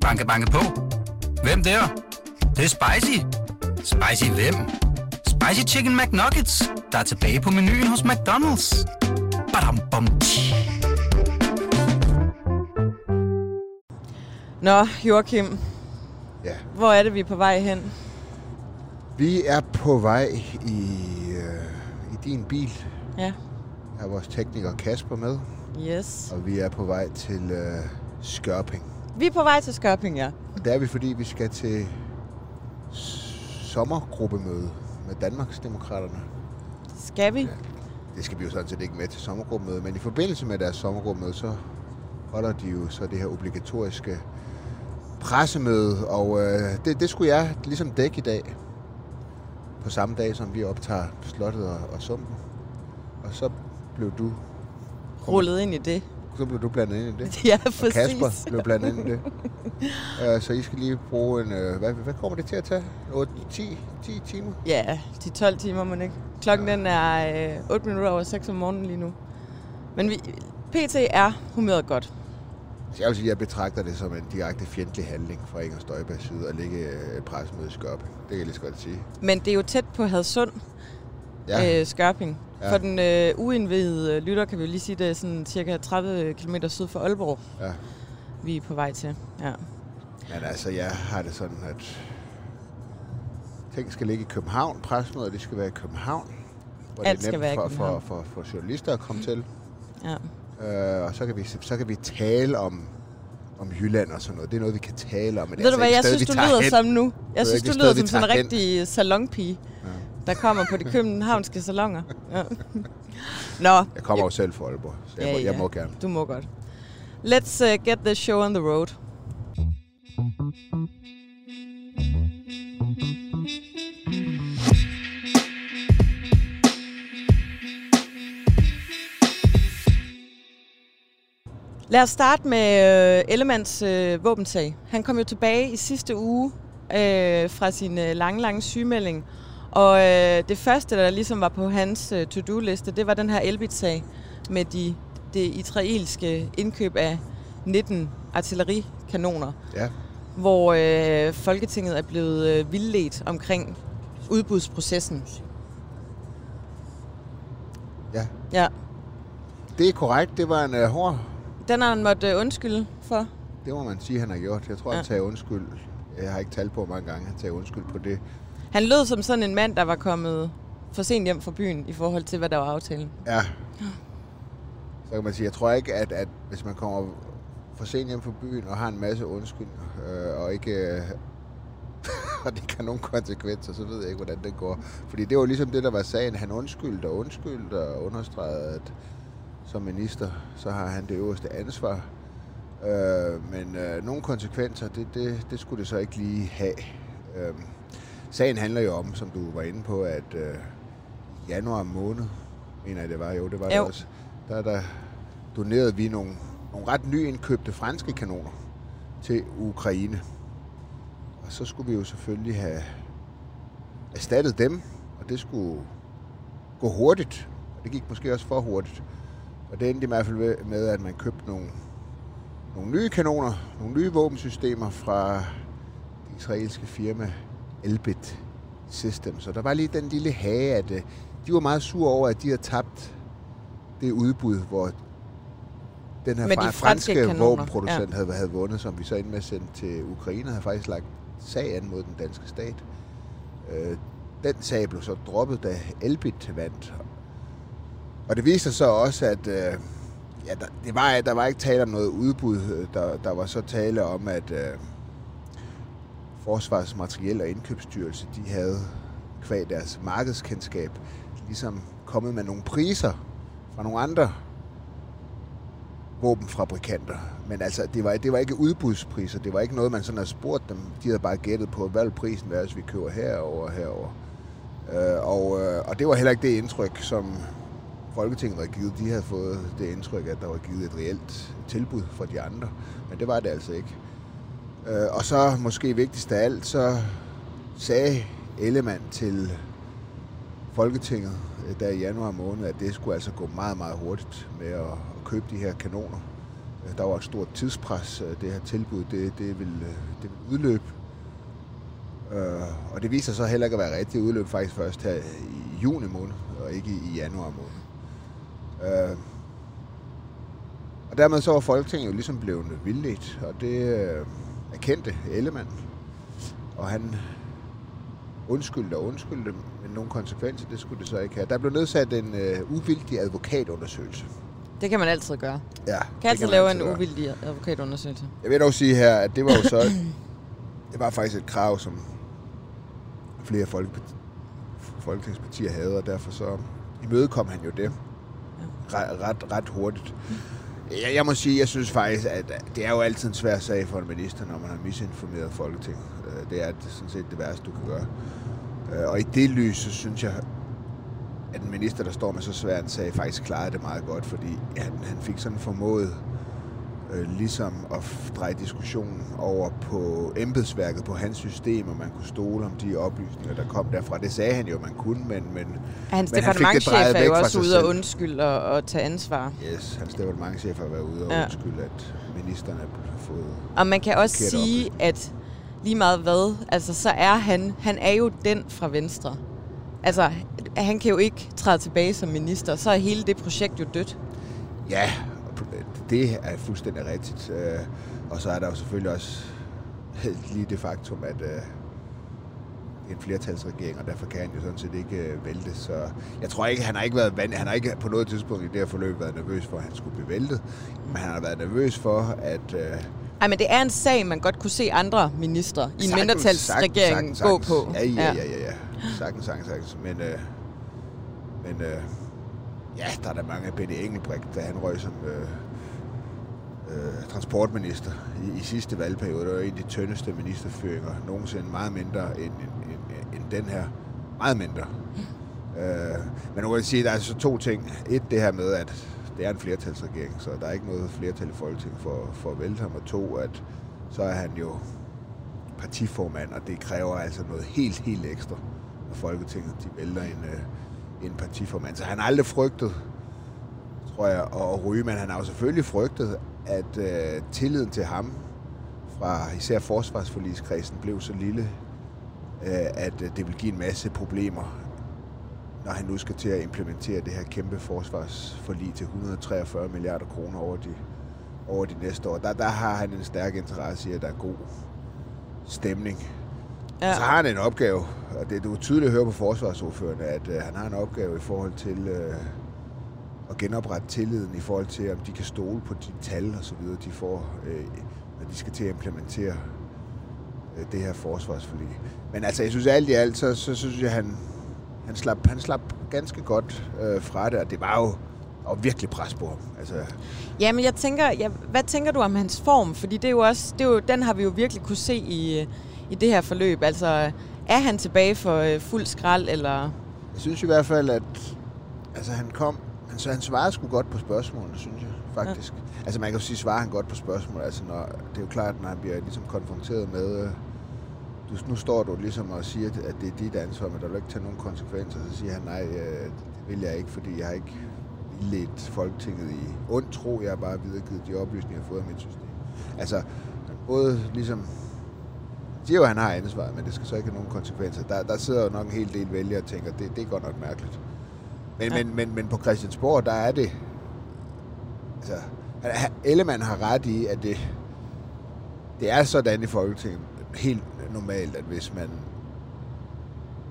Banke, banke på. Hvem der? Det, det er spicy. Spicy hvem? Spicy Chicken McNuggets, der er tilbage på menuen hos McDonald's. Badum, bom, tji. Nå, Joachim, Ja. hvor er det, vi er på vej hen? Vi er på vej i, øh, i din bil. Ja. Jeg har vores tekniker Kasper med, Yes. og vi er på vej til øh, Skørping. Vi er på vej til Skørping, ja. Og der er vi, fordi vi skal til sommergruppemøde med Danmarksdemokraterne. Skal vi? Det skal vi jo sådan set ikke med til sommergruppemøde, men i forbindelse med deres sommergruppemøde, så holder de jo så det her obligatoriske pressemøde, og øh, det, det skulle jeg ligesom dække i dag, på samme dag, som vi optager Slottet og, og Sumpen. Og så blev du Rullet ind i det. Så blev du blandet ind i det. Ja, Og præcis. Kasper blev blandet ind i det. Uh, så I skal lige bruge en... Uh, hvad, hvad kommer det til at tage? 8, 10, 10 timer? Ja, de 12 timer, man ikke. Klokken den er øh, 8 minutter over 6 om morgenen lige nu. Men vi, PT er humøret godt. Så jeg vil sige, jeg betragter det som en direkte fjendtlig handling fra Inger Støjbergs side at lægge øh, pressemøde i Skørping. Det kan jeg lige så godt sige. Men det er jo tæt på Hadsund, Ja, øh, Skørping. Ja. For den øh, uindvidede øh, lytter kan vi lige sige, det er sådan cirka 30 km syd for Aalborg, ja. vi er på vej til. Ja. Men altså, jeg har det sådan, at ting skal ligge i København. Pressemøder, det skal være i København. Hvor Alt det er skal nemt i for, for, for, for, journalister at komme til. ja. Øh, og så kan, vi, så kan vi tale om, om Jylland og sådan noget. Det er noget, vi kan tale om. Men Ved er du altså hvad, jeg sted, synes, du lyder hen. som nu. Jeg synes, du lyder som sådan en rigtig salonpige. Der kommer på de københavnske salonger. Ja. Nå, Jeg kommer jo selv fra Aalborg, så jeg, Ja, må, jeg ja. må gerne. du må godt. Let's uh, get this show on the road. Lad os starte med øh, Ellemands øh, våbensag. Han kom jo tilbage i sidste uge øh, fra sin øh, lange, lange sygemelding. Og øh, det første, der ligesom var på hans øh, to-do-liste, det var den her Elbit-sag med de, det israelske indkøb af 19 artillerikanoner, Ja, hvor øh, Folketinget er blevet øh, vildledt omkring udbudsprocessen. ja. Ja, Det er korrekt. Det var en uh, hård... den har han måtte øh, undskylde for. Det må man sige, han har gjort. Jeg tror, ja. han tager undskyld. Jeg har ikke talt på, hvor mange gange han tager undskyld på det. Han lød som sådan en mand, der var kommet for sent hjem fra byen i forhold til, hvad der var aftalen. Ja. Så kan man sige, jeg tror ikke, at, at hvis man kommer for sent hjem fra byen og har en masse undskyldninger, øh, og ikke... Øh, og det kan nogen nogle konsekvenser, så ved jeg ikke, hvordan det går. Fordi det var ligesom det, der var sagen. Han undskyldte og undskyldte og understregede, at som minister, så har han det øverste ansvar. Øh, men øh, nogle konsekvenser, det, det, det skulle det så ikke lige have. Øh, sagen handler jo om, som du var inde på, at øh, i januar måned, mener jeg det var, jo, det var det Jo. også, der, der donerede vi nogle, nogle ret nyindkøbte franske kanoner til Ukraine. Og så skulle vi jo selvfølgelig have erstattet dem, og det skulle gå hurtigt. Og det gik måske også for hurtigt. Og det endte i hvert fald med, at man købte nogle, nogle nye kanoner, nogle nye våbensystemer fra det israelske firma Elbit Systems. Så der var lige den lille hage, at øh, de var meget sure over, at de havde tabt det udbud, hvor den her de fra- franske franske våbenproducent ja. havde, havde vundet, som vi så endte med at sende til Ukraine, havde faktisk lagt sag an mod den danske stat. Øh, den sag blev så droppet, da Elbit vandt. Og det viste sig så også, at øh, ja, der, det var, der var ikke tale om noget udbud. Der, der var så tale om, at øh, Forsvarsmateriel og Indkøbsstyrelse, de havde kvad deres markedskendskab, ligesom kommet med nogle priser fra nogle andre våbenfabrikanter. Men altså, det var, det var ikke udbudspriser. Det var ikke noget, man sådan har spurgt dem. De havde bare gættet på, hvad vil prisen være, hvis vi køber herover og herover. Øh, og, øh, og det var heller ikke det indtryk, som Folketinget havde givet. De havde fået det indtryk, at der var givet et reelt tilbud fra de andre. Men det var det altså ikke. Øh, og så måske vigtigst af alt, så sagde Ellemann til Folketinget øh, der i januar måned, at det skulle altså gå meget, meget hurtigt med at, at købe de her kanoner. Øh, der var et stort tidspres. Øh, det her tilbud, det, det, vil, det vil udløbe. Øh, Og det viser sig heller ikke at være rigtigt. Det udløb faktisk først her i juni måned, og ikke i januar måned. Øh, Og dermed så var Folketinget jo ligesom blevet vildledt, og det øh, erkendte Ellemann. Og han undskyldte og undskyldte, men nogle konsekvenser, det skulle det så ikke have. Der blev nedsat en øh, uvildig advokatundersøgelse. Det kan man altid gøre. Ja, Kan altid man lave en gøre. uvildig advokatundersøgelse. Jeg vil dog sige her, at det var jo så... det var faktisk et krav, som flere folkeparti, folketingspartier havde, og derfor så imødekom han jo det ret, ret, ret hurtigt. Jeg, jeg må sige, jeg synes faktisk, at øh, det er jo altid en svær sag for en minister, når man har misinformeret Folketinget. Øh, det er sådan set det værste, du kan gøre. Øh, og i det lys, så synes jeg, at en minister, der står med så svær en sag, faktisk klarede det meget godt, fordi han, han fik sådan formået øh, ligesom at dreje diskussionen over på embedsværket, på hans system, og man kunne stole om de oplysninger, der kom derfra. Det sagde han jo, man kunne, men, men Hans Men han fik det drejet er væk jo fra også ude og undskylde og, og tage ansvar. yes, hans departementchef har været ude og Ja. undskylde, at ministeren har fået... Og man kan også sige, at lige meget hvad, altså så er han, han er jo den fra Venstre. Altså, han kan jo ikke træde tilbage som minister, så er hele det projekt jo dødt. Ja, det er fuldstændig rigtigt. Øh, Og så er der jo selvfølgelig også lige det faktum, at øh, en flertalsregering, og derfor kan han jo sådan set ikke øh, vælte. Så jeg tror ikke, han har ikke været van- han har ikke på noget tidspunkt i det her forløb været nervøs for, at han skulle blive væltet. Men han har været nervøs for, at... Øh, Ej, men det er en sag, man godt kunne se andre ministre i en mindretalsregering gå på. Ja, ja, ja, ja, ja. Sagtens, sagtens, sagtens. Men, øh, men øh, ja, der er der mange af Benny Engelbrecht, da han røg som øh, øh, transportminister i, i sidste valgperiode. Det var en af de tyndeste ministerføringer nogensinde. Meget mindre end, end, end, end den her. Meget mindre. Øh, men nu kan jeg sige, at der er så to ting. Et, det her med, at det er en flertalsregering, så der er ikke noget flertal i Folketinget for, for at vælte ham. Og to, at så er han jo partiformand, og det kræver altså noget helt, helt ekstra, når Folketinget de vælter en, øh, en partiformand. Så han har aldrig frygtet, tror jeg, at ryge, men han har jo selvfølgelig frygtet, at øh, tilliden til ham fra især forsvarsforligskredsen blev så lille, øh, at øh, det vil give en masse problemer, når han nu skal til at implementere det her kæmpe forsvarsforlig til 143 milliarder kroner over de, over de næste år. Der, der har han en stærk interesse i, at der er god stemning. Ja. Så har han en opgave, og det du tydeligt at høre på forsvarsordførende, at øh, han har en opgave i forhold til øh, at genoprette tilliden i forhold til, om de kan stole på de tal og så videre, de får, øh, når de skal til at implementere øh, det her forsvarsforlig. Men altså, jeg synes alt i alt, så, så synes jeg, han, han, slap, han slap ganske godt øh, fra det, og det var jo og virkelig pres på ham. Altså, Ja, men jeg tænker, ja, hvad tænker du om hans form? Fordi det er jo også, det er jo, den har vi jo virkelig kunne se i, i det her forløb. Altså, er han tilbage for øh, fuld skrald, eller... Jeg synes i hvert fald, at altså, han kom... Altså, han svarede sgu godt på spørgsmålene, synes jeg, faktisk. Ja. Altså, man kan jo sige, svarer han godt på spørgsmål. Altså, når, det er jo klart, når han bliver ligesom konfronteret med... Øh, du, nu står du ligesom og siger, at det er dit ansvar, men der vil ikke tage nogen konsekvenser. Så siger han, nej, øh, det vil jeg ikke, fordi jeg har ikke ledt Folketinget i ond tro. Jeg har bare videregivet de oplysninger, jeg har fået af mit system. Altså, både ligesom siger jo, at han har ansvaret, men det skal så ikke have nogen konsekvenser. Der, der sidder jo nok en hel del vælgere og tænker, det, det er godt nok mærkeligt. Men, Ja. men, men, men på Christiansborg, der er det... Altså, Ellemann har ret i, at det, det er sådan i Folketinget helt normalt, at hvis man,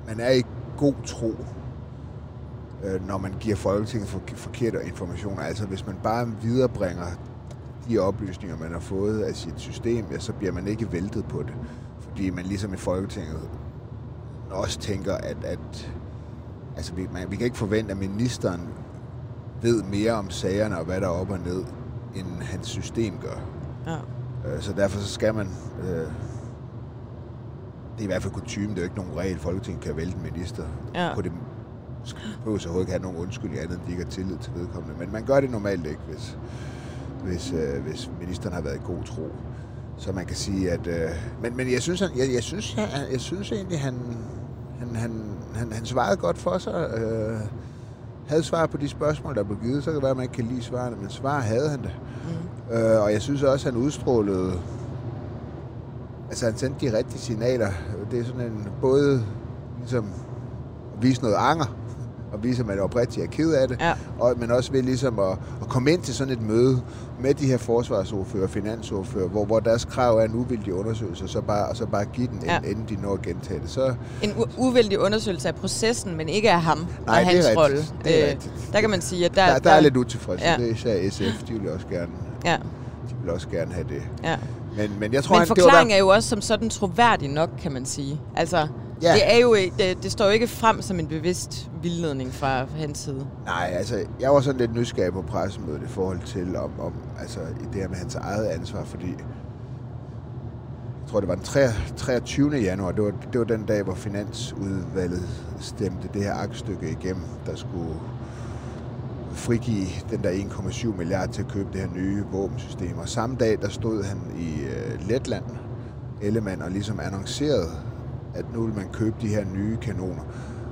man er i god tro, øh, når man giver Folketinget for, forkerte informationer, altså hvis man bare viderebringer de oplysninger, man har fået af sit system, ja, så bliver man ikke væltet på det. Fordi man ligesom i Folketinget også tænker, at, at altså, vi, man, vi kan ikke forvente, at ministeren ved mere om sagerne og hvad der er op og ned, end hans system gør. Ja. Øh, Så derfor så skal man... Øh, det er i hvert fald kutume, det er jo ikke nogen regel, Folketinget kan vælte en minister. Ja. På det behøver så ikke have nogen undskyldning andet, end de ikke har tillid til vedkommende. Men man gør det normalt ikke, hvis, hvis, øh, hvis ministeren har været i god tro. Så man kan sige, at... Øh, men, men jeg synes, han, jeg, jeg, synes, jeg, jeg synes egentlig, han, han, han, han, han svarede godt for sig. Øh, havde svar på de spørgsmål, der blev givet. Så kan det være, at man ikke kan lide svarene, men svar havde han det. Øh, og jeg synes også, at han udstrålede... Altså, han sendte de rigtige signaler. Det er sådan en både ligesom at vise noget anger, og vise, at man oprigtigt er ked af det, Ja. og, men også ved ligesom at, at komme ind til sådan et møde med de her forsvarsordfører og finansordfører, hvor, hvor deres krav er en uvildig undersøgelse, og så bare, og så bare give den, Ja. inden de når at gentage det. Så, En u- uvældig undersøgelse af processen, men ikke af ham Nej, og hans rolle. Øh. Der kan man sige, at der, der, der er lidt utilfreds. Ja. Det er især SF, de vil også gerne, Ja, de vil også gerne have det. ja. Men, men jeg tror, Men han, det var forklaringen der, er jo også som sådan troværdig nok, kan man sige. Altså, Ja. det, er jo, ikke- det, det står jo ikke frem som en bevidst vildledning fra hans side. Nej, altså, jeg var sådan lidt nysgerrig på pressemødet i forhold til, om, om altså, i det her med hans eget ansvar, fordi jeg tror, det var den 3, 23. januar, det var, det var den dag, hvor Finansudvalget stemte det her aktstykke igennem, der skulle frigive den der 1,7 milliard til at købe det her nye våbensystem. Og samme dag, der stod han i øh, Letland, Ellemann, og ligesom annoncerede, at nu vil man købe de her nye kanoner.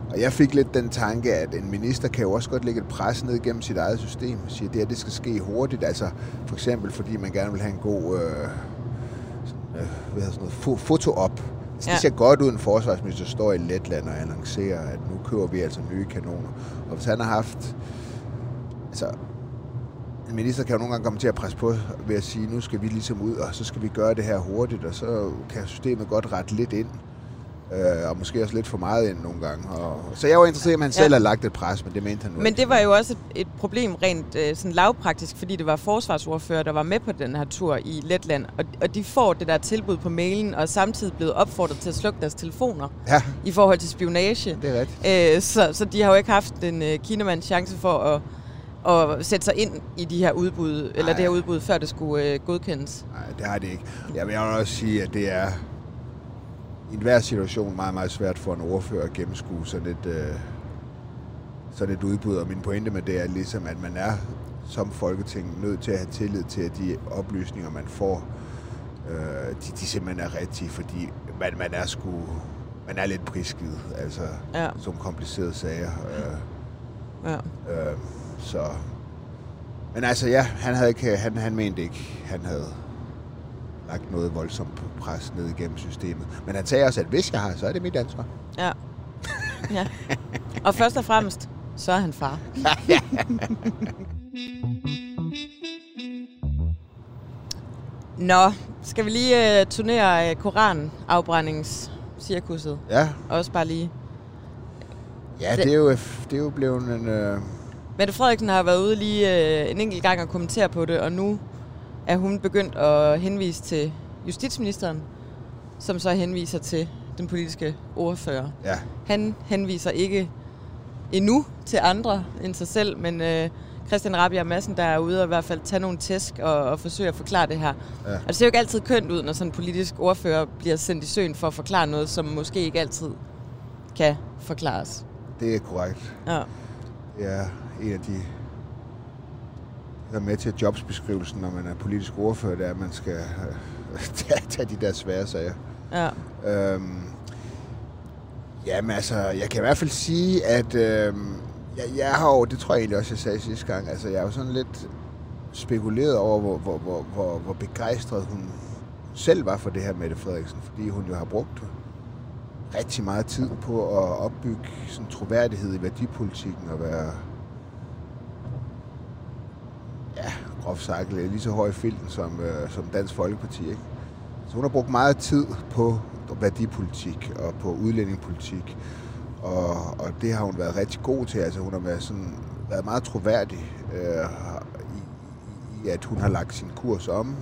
Og jeg fik lidt den tanke, at en minister kan jo også godt lægge et pres ned gennem sit eget system og sige, at det her det skal ske hurtigt. Altså for eksempel, fordi man gerne vil have en god øh, sådan, øh, hvad sådan noget, fo- foto-op. Altså, Ja. Det ser godt ud, en forsvarsminister står i Letland og annoncerer, at nu køber vi altså nye kanoner. Og hvis han har haft... Altså, en minister kan jo nogle gange komme til at presse på ved at sige, nu skal vi ligesom ud, og så skal vi gøre det her hurtigt, og så kan systemet godt rette lidt ind. Øh, og måske også lidt for meget ind nogle gange. Og, så jeg var interesseret i, om han Ja. selv har lagt et pres, men det mente han nu Men det var jo også et, et problem rent øh, sådan lavpraktisk, fordi det var forsvarsordfører, der var med på den her tur i Letland, og, og de får det der tilbud på mailen, og samtidig blevet opfordret til at slukke deres telefoner Ja, i forhold til spionage. det er rigtigt. Øh, så, så de har jo ikke haft en øh, kinamands chance for at, at sætte sig ind i de her udbud, eller Nej. det her udbud, før det skulle øh, godkendes. Nej, det har det ikke. Jeg vil også sige, at det er i enhver situation meget, meget svært for en ordfører at gennemskue sådan et, øh, sådan et udbud. Og min pointe med det er ligesom, at man er som folketing nødt til at have tillid til, at de oplysninger, man får, øh, de, de simpelthen er rigtige, fordi man, man er sgu man er lidt prisgivet, altså Ja. som komplicerede sager. Øh, Ja. Øh, så... Men altså, ja, han, havde ikke, han, han mente ikke, han havde lagt noget voldsomt på pres ned igennem systemet. Men han sagde også, at hvis jeg har, så er det mit ansvar. Ja. ja. Og først og fremmest, så er han far. Nå, skal vi lige uh, turnere uh, Koran-afbrændingscirkuset? Ja, Også bare lige. ja det, er jo, det er jo blevet en... Øh, Mette Frederiksen har været ude lige uh, en enkelt gang og kommentere på det, og nu er hun begyndt at henvise til justitsministeren, som så henviser til den politiske ordfører. ja, Han henviser ikke endnu til andre end sig selv, men øh, Christian Rabia Madsen, der er ude og i hvert fald tage nogle tæsk og, og forsøge at forklare det her. Ja. Og det ser jo ikke altid kønt ud, når sådan en politisk ordfører bliver sendt i søen for at forklare noget, som måske ikke altid kan forklares. det er korrekt. Ja, Det er en af de... Er med til jobsbeskrivelsen, når man er politisk ordfører, det er, at man skal øh, tage, tage de der svære sager. ja, Øhm, jamen altså, jeg kan i hvert fald sige, at øhm, jeg, jeg har jo, det tror jeg egentlig også, jeg sagde sidste gang, altså jeg er jo sådan lidt spekuleret over, hvor, hvor, hvor, hvor, hvor begejstret hun selv var for det her Mette Frederiksen, fordi hun jo har brugt rigtig meget tid på at opbygge sådan troværdighed i værdipolitikken og være ja, groft sagt, lige så høj film som, øh, som Dansk Folkeparti, ikke? Så hun har brugt meget tid på værdipolitik og på udlændingepolitik. Og, og det har hun været rigtig god til. Altså hun har været, sådan, været meget troværdig øh, i, i, at hun har lagt sin kurs om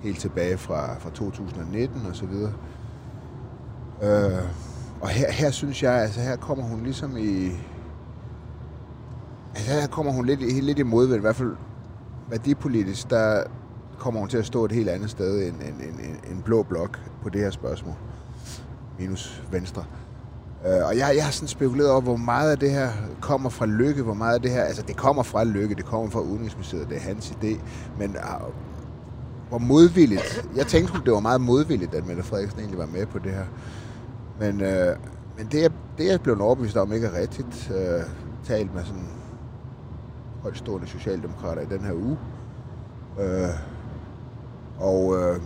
helt tilbage fra, fra 2019 og så videre. Øh, og her, her synes jeg, altså her kommer hun ligesom i... Altså her kommer hun lidt, lidt i modvind, i hvert fald værdipolitisk, der kommer hun til at stå et helt andet sted end en, en, en, en blå blok på det her spørgsmål. Minus Venstre. Øh, og jeg, jeg har sådan spekuleret over, hvor meget af det her kommer fra Lykke, hvor meget af det her, altså det kommer fra Lykke, det kommer fra Udenrigsministeriet, det er hans idé, men uh, hvor modvilligt, jeg tænkte, det var meget modvilligt, at Mette Frederiksen egentlig var med på det her. Men, øh, men det, jeg, det er blevet overbevist om ikke er rigtigt. Øh, talt med sådan højtstående socialdemokrater i den her uge. Øh, Og øh,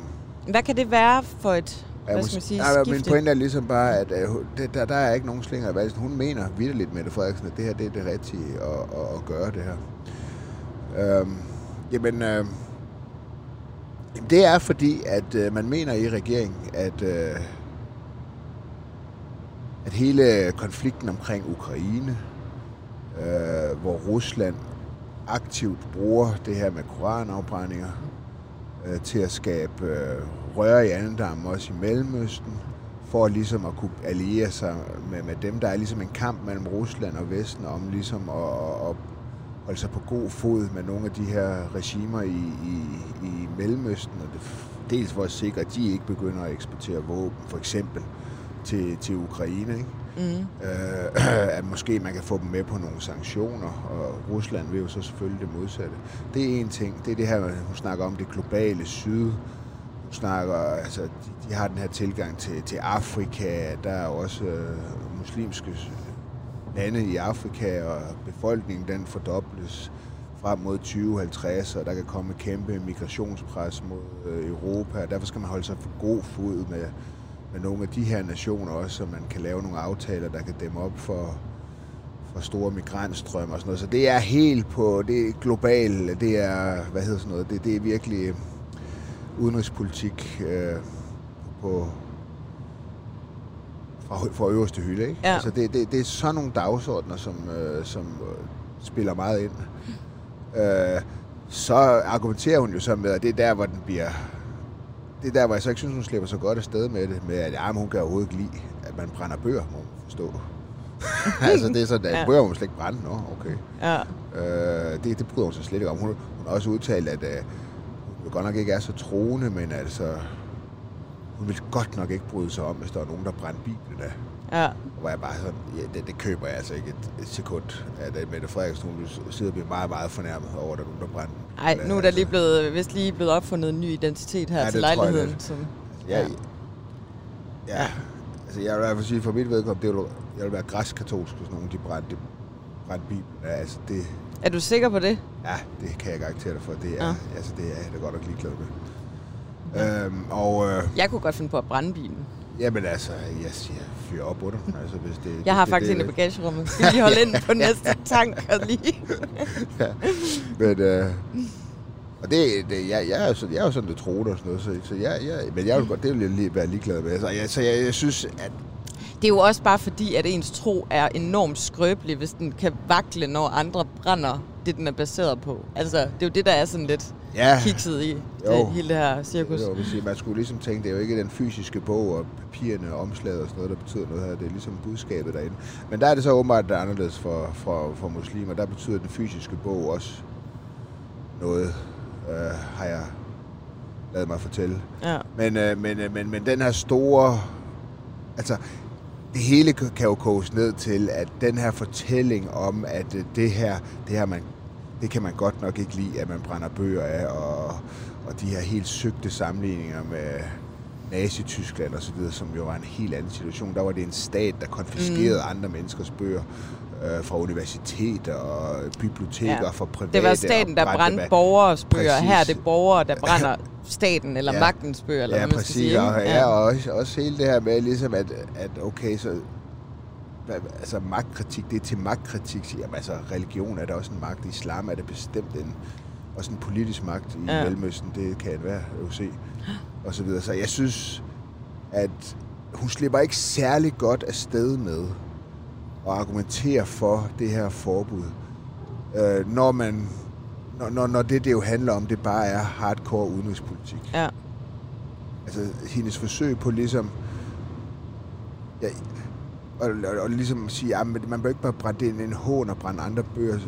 Hvad kan det være for et, Ja, hvad skal man sige, nej, Min pointe er ligesom bare, at øh, det, der, der er ikke nogen slinger i valsen. Hun mener vidderligt, Mette Frederiksen, at det her det er det rigtige at, at, at gøre det her. Øhm, jamen, øh, jamen, det er fordi, at øh, man mener i regeringen, at, øh, at hele konflikten omkring Ukraine, øh, hvor Rusland aktivt bruger det her med koranafbrændinger øh, til at skabe øh, røre i andendammen også i Mellemøsten, for ligesom at kunne alliere sig med, med dem. Der er ligesom en kamp mellem Rusland og Vesten om ligesom at, at holde sig på god fod med nogle af de her regimer i, i, i Mellemøsten, og det, dels for at sikre, at de ikke begynder at eksportere våben, for eksempel til, til Ukraine, ikke? Mm. øh, at måske man kan få dem med på nogle sanktioner, og Rusland vil jo så selvfølgelig det modsatte. Det er en ting. Det er det her, hun snakker om det globale syd. Hun snakker, altså, de, de har den her tilgang til, til Afrika. Der er også øh, muslimske lande i Afrika, og befolkningen den fordobles frem mod 2050, og der kan komme kæmpe migrationspres mod øh, Europa. Derfor skal man holde sig for god fod med, med nogle af de her nationer også, så man kan lave nogle aftaler, der kan dæmme op for, for store migrantstrømme og sådan noget. Så det er helt på, det er globalt, det er, hvad hedder sådan noget, det, det er virkelig udenrigspolitik øh, på fra, fra øverste hylde, ikke? Ja. Altså det, det, det er sådan nogle dagsordner, som, øh, som øh, spiller meget ind. Øh, så argumenterer hun jo så med, at det er der, hvor den bliver... Det er der, hvor jeg så ikke synes, hun slipper så godt afsted med det, med at ja, hun kan overhovedet ikke lide, at man brænder bøger, må man forstå. altså det er sådan, at Ja. bøger må man slet ikke brænde. Nå, okay. Ja. Øh, det, det bryder hun sig slet ikke om. Hun, hun har også udtalt, at øh, hun godt nok ikke er så troende, men altså, hun vil godt nok ikke bryde sig om, hvis der er nogen, der brænder Bibelen af. Ja. Hvor jeg bare sådan, ja, det, det køber jeg altså ikke et, et sekund, at Mette Frederiksen hun sidder og bliver meget, meget fornærmet over, at der er nogen, der brænder. Ej, nu er der lige blevet, vist lige blevet opfundet en ny identitet her Ja, det til jeg lejligheden. Som, Ja, Ja. ja. Altså, jeg vil i hvert fald sige, for mit vedkommende, det vil, jeg vil være græskatolsk, hvis nogen de brændte, brændte Bibelen. Altså, det, er du sikker på det? ja, det kan jeg garantere dig for. Det er, Ja. altså, det er jeg da godt nok ligeglad med. Øhm, og øh, Jeg kunne godt finde på at brænde bilen. Jamen altså, jeg siger, fyr op under. Altså, hvis det, Jeg har det, faktisk det, en i bagagerummet. Skal vi holde ind på næste tank og lige... Men, øh, og det, det jeg, jeg, er jo sådan, jeg er jo sådan lidt troende og sådan noget, så, så jeg, jeg, men jeg vil godt, det vil jeg lige være ligeglad med. Så jeg, så jeg, jeg synes, at Det er jo også bare fordi, at ens tro er enormt skrøbelig, hvis den kan vakle, når andre brænder det, den er baseret på. Altså, det er jo det, der er sådan lidt ja, kikset i Jo. det, hele det her cirkus. Vil sige, man skulle ligesom tænke, det er jo ikke den fysiske bog og papirerne og omslaget og sådan noget, der betyder noget her. Det er ligesom budskabet derinde. Men der er det så åbenbart, der er anderledes for, for, for muslimer. Der betyder den fysiske bog også noget, øh, har jeg lavet mig fortælle. Ja. Men, øh, men, øh, men, men den her store... Altså, det hele kan jo koges ned til, at den her fortælling om, at det her, det her man, det kan man godt nok ikke lide, at man brænder bøger af, og, og de her helt søgte sammenligninger med Nazi-Tyskland og så videre, som jo var en helt anden situation. Der var det en stat, der konfiskerede mm. andre menneskers bøger øh, fra universiteter og biblioteker Ja. fra private. Det var staten, der brændte borgers bøger. Præcis. Her er det borgere, der brænder staten eller Ja. magtens bøger, eller ja, hvad man skal præcis. sige. Og, ja, og også, også hele det her med, ligesom at, at okay, så altså magtkritik, det er til magtkritik. Jamen altså, religion er da også en magt. Islam er det bestemt en, også en politisk magt i ja. Mellemøsten. Det kan enhver jo se. Og så videre. Så jeg synes, at hun slipper ikke særlig godt af sted med at argumentere for det her forbud. Øh, når man når, når, når det, det jo handler om, det bare er hardcore udenrigspolitik. Ja. Altså, hendes forsøg på ligesom... Ja, og, og, og ligesom sige, at man bør ikke bare brænde ind en hån og brænde andre bøger,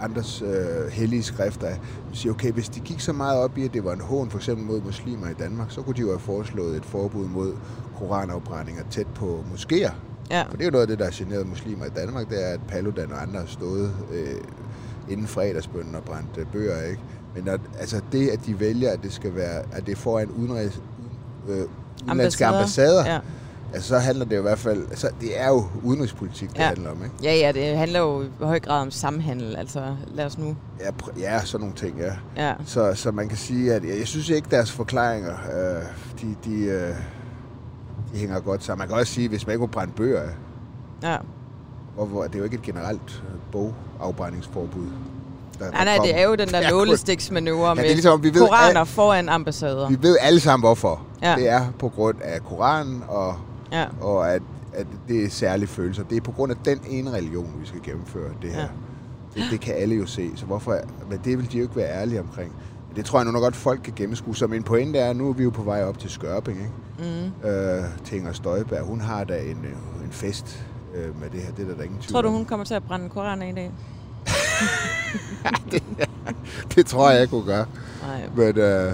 andres øh, hellige skrifter af. Man siger, okay, hvis de gik så meget op i, at det var en hån for eksempel mod muslimer i Danmark, så kunne de jo have foreslået et forbud mod koranafbrændinger tæt på moskéer. Ja. For det er jo noget af det, der har generet muslimer i Danmark, det er, at Paludan og andre har stået øh, inden fredagsbønnen og brændt øh, bøger, ikke? Men at, altså det, at de vælger, at det skal være, at det er foran udenrigs, øh, udenlandske Ambassader. ambassader, Ja. Altså så handler det jo i hvert fald, altså det er jo udenrigspolitik, det Ja. handler om, ikke? Ja, ja, det handler jo i høj grad om samhandel. Altså, lad os nu... Ja, pr- ja sådan nogle ting, ja. Ja, Så, så man kan sige, at jeg, jeg synes ikke, deres forklaringer, øh, de, de, øh, de hænger godt sammen. Man kan også sige, hvis man ikke må brænde bøger af, ja. hvor, hvor, det er jo ikke et generelt øh, bogafbrændingsforbud. Der, Nej, nej, det er jo den der nålestiksmanøvre Ja, med ligesom, vi ved, koraner foran ambassader. Vi ved alle sammen, hvorfor. Ja. Det er på grund af Koranen, og, Ja, og at, at det er særlige følelser. Det er på grund af den ene religion, vi skal gennemføre det her. Ja. Det, det kan alle jo se, så hvorfor... Men det vil de jo ikke være ærlige omkring. Det tror jeg nu nok godt, folk kan gennemskue. Så min pointe er, nu er vi jo på vej op til Skørping, ikke? mm. Øh, til Inger Støjberg, hun har da en, øh, en fest øh, med det her. Det er der, der ingen tvivl Tror du, hun kommer til at brænde koraner i dag? Det tror jeg ikke, hun gør. Nej. Men, øh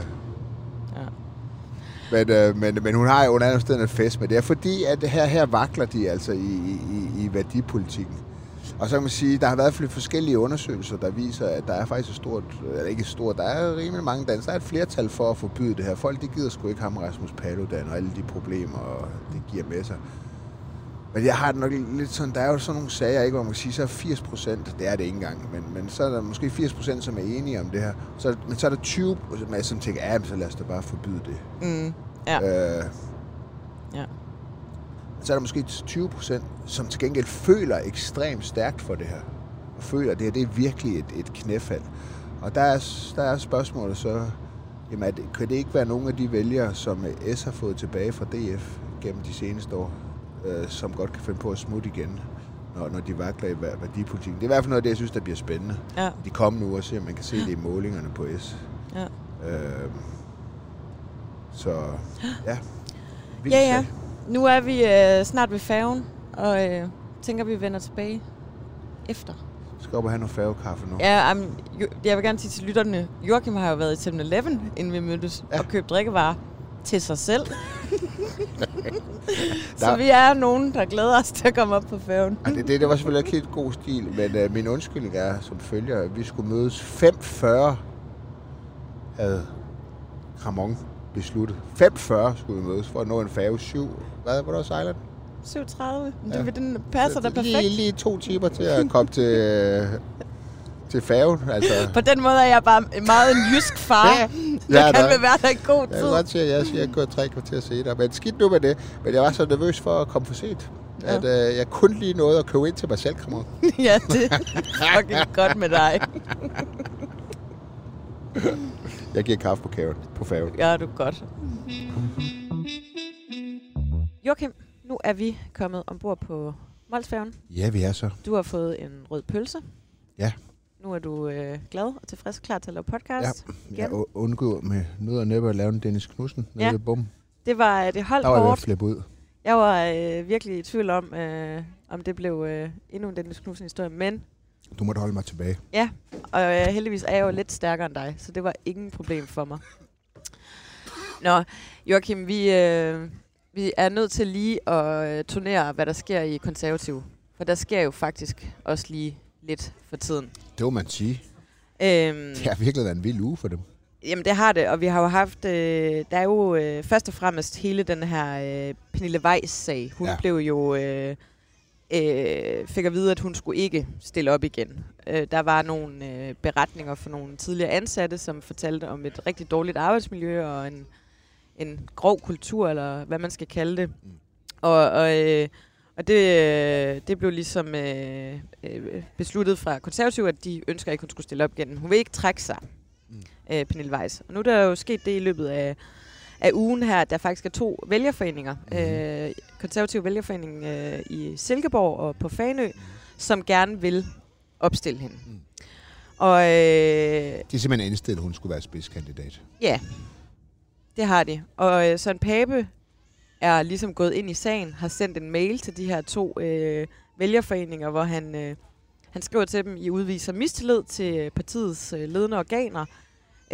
men, øh, men, men hun har jo under andet sted fest. Men det er fordi, at her, her vakler de altså i, i, i- i værdipolitikken. Og så kan man sige, der har været flere forskellige undersøgelser, der viser, at der er faktisk et stort, eller ikke et stort, der er rimelig mange danskere. Der er et flertal for at forbyde det her. Folk, de gider sgu ikke ham Rasmus Paludan og alle de problemer, og det giver med sig. Men jeg har det nok lidt sådan, der er jo sådan nogle sager, ikke, hvor man kan sige, så er 80 procent, det er det ikke engang, men, men så er der måske 80 procent, som er enige om det her. Så, men så er der 20 som er sådan tænker, ja, så lad os da bare forbyde det. Mm. Ja. Øh, ja. så er der måske 20 procent, som til gengæld føler ekstremt stærkt for det her. Og føler, at det her det er virkelig et, et knæfald. Og der er, der er spørgsmålet så, jamen, at, kan det ikke være nogle af de vælgere, som S har fået tilbage fra DF gennem de seneste år, øh, som godt kan finde på at smutte igen, når, når de vakler i vær- værdipolitikken. Det er i hvert fald noget af det, jeg synes, der bliver spændende. Ja. De kommende uger, se om man kan se det i målingerne på S. Ja. Øh, så ja. Vildt Ja, ja. Nu er vi øh, snart ved færgen, og øh, tænker, vi vender tilbage efter. Jeg skal op og have noget færgekaffe nu. Ja, um, jo, jeg vil gerne sige til lytterne, Joachim har jo været i 7-Eleven, inden vi mødtes, ja. og købt drikkevarer til sig selv. Så vi er nogen, der glæder os til at komme op på færgen. Ej, det, det, det var selvfølgelig ikke helt god stil, men øh, min undskyldning er som følger, at vi skulle mødes 5.40, havde Ramon besluttet. 5.40 skulle vi mødes for at nå en færge 7. Hvad var der sejlet? 37. Ja. Ja. Det, den passer da Lige, perfekt. lige to timer til at komme til, øh, til færgen. Altså, På den måde er jeg bare meget en jysk far, Ja. Der Ja, kan der- være der i god jeg kan godt sige, at jeg siger, at jeg går tre kvarter senere. Men skidt nu med det. Men jeg var så nervøs for at komme for sent. Ja. At øh, jeg kun lige nåede at købe ind til mig selv, Ramon. ja, det er fucking godt med dig. Jeg giver kaffe på, kæven, på færgen. Gør du godt. Joachim, nu er vi kommet ombord på Molsfærgen. Ja, vi er så. Du har fået en rød pølse. Ja. Nu er du øh, glad og tilfreds klar til at lave podcast. Jeg igen. u- undgår med nød og næppe at lave en Dennis Knudsen nede Ja. ved bum. Det var det holdt Der var jeg hårdt. ud. Jeg var øh, virkelig i tvivl om, øh, om det blev øh, endnu en Dennis Knudsen historie, men Du måtte holde mig tilbage. og øh, heldigvis er jeg jo lidt stærkere end dig, så det var ingen problem for mig. Nå, Joachim, vi, øh, vi er nødt til lige at øh, turnere, hvad der sker i konservativ. For der sker jo faktisk også lige lidt for tiden. Det må man sige. Øhm, Det har virkelig været en vild uge for dem. Jamen det har det, og vi har jo haft, øh, der er jo øh, først og fremmest hele den her øh, Pernille Weiss sag. Hun ja. blev jo, øh, øh, fik at vide, at hun skulle ikke stille op igen. Øh, der var nogle øh, beretninger fra nogle tidligere ansatte, som fortalte om et rigtig dårligt arbejdsmiljø og en, en grov kultur, eller hvad man skal kalde det. Mm. Og, og, øh, og det, øh, det blev ligesom øh, øh, besluttet fra konservativ, at de ønsker ikke, at hun skulle stille op igen. Hun vil ikke trække sig Mm. øh, Pernille Weiss. Og nu er der jo sket det i løbet af, af ugen her, at der faktisk er to vælgerforeninger. Mm-hmm. Øh, konservativ vælgerforening øh, i Silkeborg og på Fanø, som gerne vil opstille hende. Mm. Mm. Og øh, Det er simpelthen indstillet, at hun skulle være spidskandidat. ja, det har de. Og øh, Søren Pape er ligesom gået ind i sagen, har sendt en mail til de her to øh, vælgerforeninger, hvor han, øh, han skriver til dem, I udviser mistillid til partiets øh, ledende organer.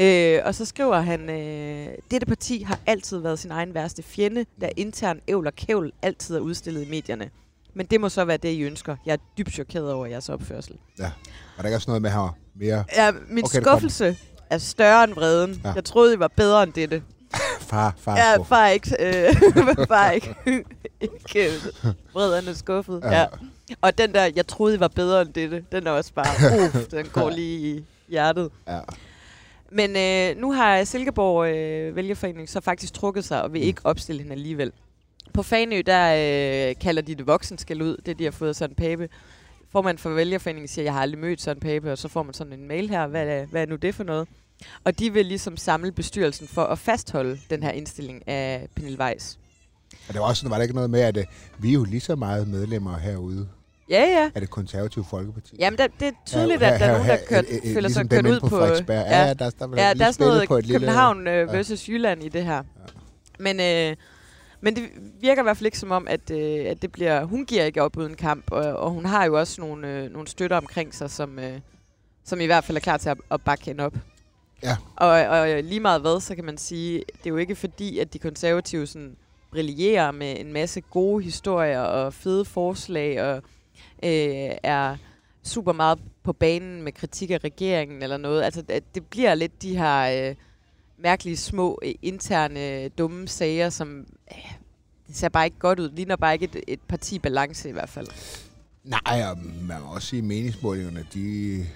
Øh, og så skriver han, øh, dette parti har altid været sin egen værste fjende, der intern ævl og kævl altid er udstillet i medierne. Men det må så være det, I ønsker. Jeg er dybt chokeret over jeres opførsel. Var der ikke også noget med her mere Ja, min Okay, skuffelse er større end vreden. Ja. Ja. Jeg troede, I var bedre end dette. Far, far Ja, far ikke, øh, far ikke ikke han er skuffet. Ja. ja. Og den der, jeg troede, I var bedre end dette, den er også bare, uff, den går lige i hjertet. Ja. Men øh, nu har Silkeborg øh, Vælgerforening så faktisk trukket sig og vil mm. ikke opstille hende alligevel. På Fanø, der øh, kalder de det voksenskæld ud, det de har fået sådan en pape. Formand for Vælgerforeningen siger, jeg har aldrig mødt sådan en pape, og så får man sådan en mail her, hvad hvad er nu det for noget? Og de vil ligesom samle bestyrelsen for at fastholde den her indstilling af Pernille Weiss. Og det var også sådan, var der ikke noget med, at uh, vi er jo lige så meget medlemmer herude Ja, ja. Er det konservative folkeparti? Jamen, der, det er tydeligt, at der er nogen, der kørt, her, føler ligesom sig kørt ud på... Ja, ja, der, der, ja, der er sådan noget på et København lille, øh, versus ja. Jylland i det her. Ja. Men, øh, men det virker i hvert fald ikke som om, at, øh, at det bliver... Hun giver ikke op uden kamp, og, og hun har jo også nogle, øh, nogle støtter omkring sig, som, øh, som i hvert fald er klar til at, at bakke hende op. Ja. Og, og lige meget hvad, så kan man sige, det er jo ikke fordi, at de konservative sådan brillerer med en masse gode historier og fede forslag og øh, er super meget på banen med kritik af regeringen eller noget. Altså, det bliver lidt de her øh, mærkelige, små, øh, interne, dumme sager, som øh, det ser bare ikke godt ud. Ligner bare ikke et, et parti balance i hvert fald. Nej, og man må også sige, at meningsmålingerne, de,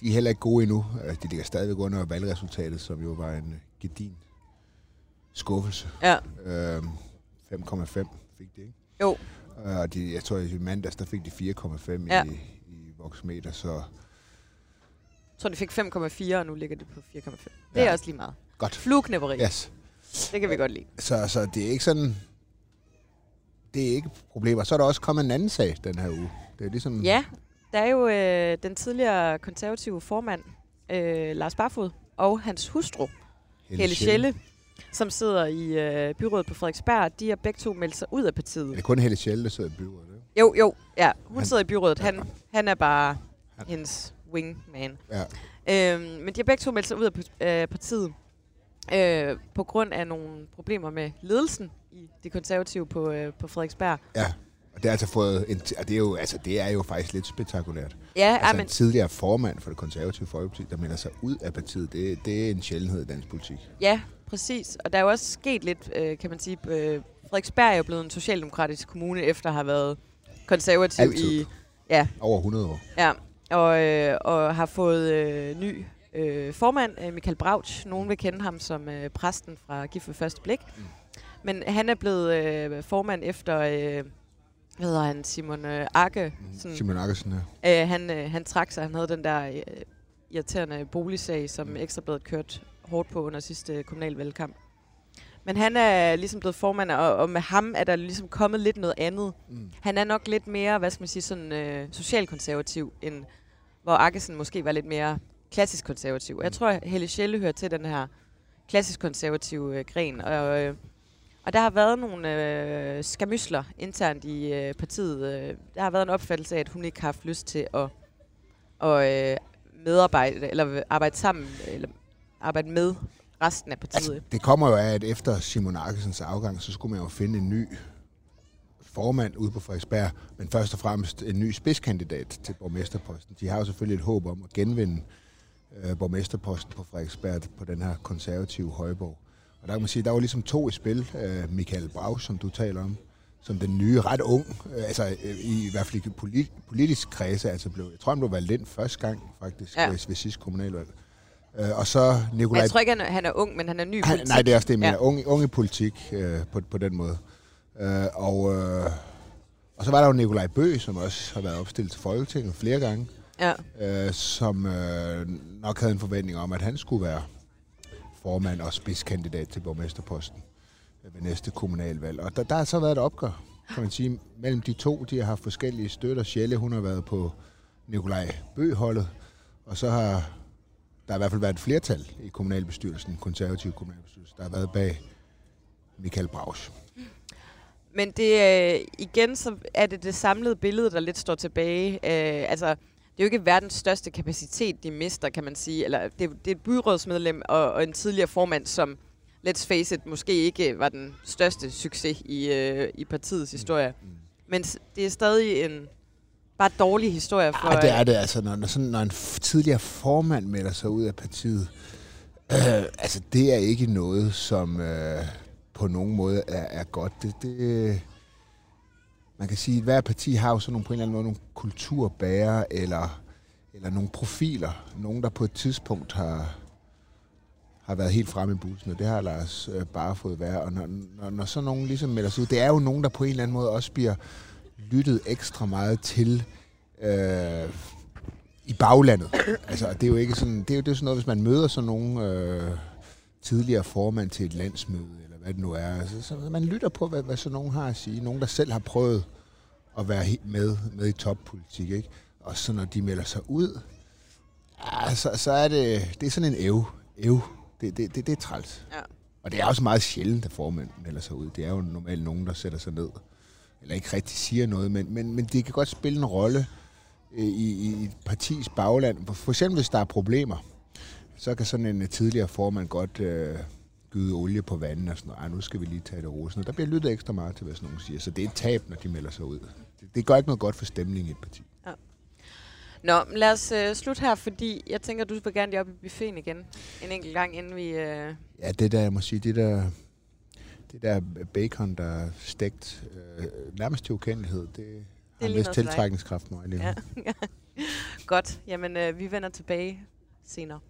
de er heller ikke gode endnu. Altså, de ligger stadigvæk under valgresultatet, som jo var en gedin skuffelse. Ja. Øhm, 5,5 fik det, ikke? Jo. Og de, jeg tror, at i mandags, der fik de 4,5 ja. i, i voksmeter, så... Jeg tror, de fik 5,4, og nu ligger de på 4,5. Det ja. er også lige meget. Godt. Flueknæpperi. Yes. Det kan vi godt lide. Så, så det er ikke sådan... Det er ikke problemer. Så er der også kommet en anden sag den her uge. Det er ligesom... Ja, der er jo øh, den tidligere konservative formand, øh, Lars Barfod, og hans hustru, Helle, Helle Schelle, som sidder i øh, byrådet på Frederiksberg, de har begge to meldt sig ud af partiet. Er det kun Helle Schelle, der sidder i byrådet? Ikke? Jo, jo. Ja, hun han, sidder i byrådet. Han, han er bare han. hendes wingman. Ja. Øhm, men de har begge to meldt sig ud af øh, partiet øh, på grund af nogle problemer med ledelsen i de konservative på, øh, på Frederiksberg. Ja. Og det er altså fået en, og det er jo altså det er jo faktisk lidt spektakulært. Ja, altså men, en tidligere formand for det konservative folkeparti, der melder sig ud af partiet, det, det er en sjældenhed i dansk politik. Ja, præcis. Og der er jo også sket lidt, øh, kan man sige, øh, Frederiksberg er jo blevet en socialdemokratisk kommune, efter at have været konservativ Altid. i... Ja. Over 100 år. Ja, og, øh, og har fået øh, ny øh, formand, øh, Michael Brauch. Nogen vil kende ham som øh, præsten fra Gift ved første blik. Mm. Men han er blevet øh, formand efter... Øh, hvad hedder han? Simon øh, Akke. Mm. Sådan, Simon Akkesen, ja. Øh, han, øh, han trak sig. Han havde den der øh, irriterende boligsag, som mm. Ekstrabladet kørte hårdt på under sidste kommunalvalgkamp. Men han er ligesom blevet formand, og, og med ham er der ligesom kommet lidt noget andet. Mm. Han er nok lidt mere, hvad skal man sige, sådan øh, socialkonservativ, end hvor Akkesen måske var lidt mere klassisk konservativ. Mm. Jeg tror, at Helle Schelle hører til den her klassisk konservative øh, gren. Og, øh, og der har været nogle øh, skamysler internt i øh, partiet. Øh, der har været en opfattelse af, at hun ikke har haft lyst til at, at øh, medarbejde, eller arbejde sammen, eller arbejde med resten af partiet. Altså, det kommer jo af, at efter Simon Arkesens afgang, så skulle man jo finde en ny formand ude på Frederiksberg, men først og fremmest en ny spidskandidat til borgmesterposten. De har jo selvfølgelig et håb om at genvinde øh, borgmesterposten på Frederiksberg på den her konservative højborg. Og der kan man sige, der var ligesom to i spil. Øh, Michael Braus, som du taler om, som den nye, ret ung, øh, altså øh, i, i hvert fald i polit, politisk kredse, altså blev, jeg tror, han blev valgt ind første gang faktisk ja. ved, sidste kommunalvalg. Øh, og så Nikolaj... Jeg tror ikke, han er, han er ung, men han er ny i politik. Han, nej, det er også det, men ja. ung, ung i politik øh, på, på den måde. Øh, og, øh, og så var der jo Nikolaj Bø, som også har været opstillet til Folketinget flere gange, ja. øh, som øh, nok havde en forventning om, at han skulle være formand og spidskandidat til borgmesterposten ved næste kommunalvalg. Og der, der har så været et opgør, kan man sige, mellem de to. De har haft forskellige støtter. Sjælle, hun har været på Nikolaj Bøholdet, og så har der har i hvert fald været et flertal i kommunalbestyrelsen, konservativ kommunalbestyrelse, der har været bag Michael Braus. Men det øh, igen så er det det samlede billede, der lidt står tilbage. Øh, altså, det er jo ikke verdens største kapacitet, de mister, kan man sige. Eller det, det er et byrådsmedlem og, og en tidligere formand, som, let's face it, måske ikke var den største succes i, øh, i partiets historie. Mm. Men det er stadig en, bare dårlig historie for... Ja, det er det altså, når, når, sådan, når en tidligere formand melder sig ud af partiet. Øh, altså, det er ikke noget, som... Øh, på nogen måde er, er godt. Det, det, man kan sige, at hver parti har jo sådan nogle, på en eller anden måde nogle kulturbærer eller, eller nogle profiler. Nogen, der på et tidspunkt har, har været helt fremme i bussen, og det har Lars øh, bare fået være. Og når, når, når så nogen ligesom melder sig ud, det er jo nogen, der på en eller anden måde også bliver lyttet ekstra meget til øh, i baglandet. Altså, det er jo ikke sådan, det er jo, det er sådan noget, hvis man møder sådan nogen øh, tidligere formand til et landsmøde, eller hvad det nu er, altså, så man lytter på, hvad, hvad sådan nogen har at sige. Nogen, der selv har prøvet at være med, med i toppolitik, ikke? Og så når de melder sig ud, ja, så, så er det, det er sådan en ev. ev. Det, det, det, det er træls. Ja. Og det er også meget sjældent, at formanden melder sig ud. Det er jo normalt nogen, der sætter sig ned. Eller ikke rigtig siger noget, men, men, men det kan godt spille en rolle øh, i, i et partis bagland. For eksempel, hvis der er problemer, så kan sådan en tidligere formand godt øh, gyde olie på vandet og sådan noget. Ej, nu skal vi lige tage det rosen. Der bliver lyttet ekstra meget til, hvad sådan nogen siger. Så det er et tab, når de melder sig ud. Det, det gør ikke noget godt for stemningen i et parti. Nå, men lad os øh, slutte her, fordi jeg tænker, du vil gerne lige op i buffeten igen en enkelt gang, inden vi... Øh... Ja, det der, jeg må sige, det der, det der bacon, der er stegt øh, nærmest til ukendelighed, det, det har en lige vis noget til dig. tiltrækningskraft mig lige nu. Ja. Godt, jamen øh, vi vender tilbage senere.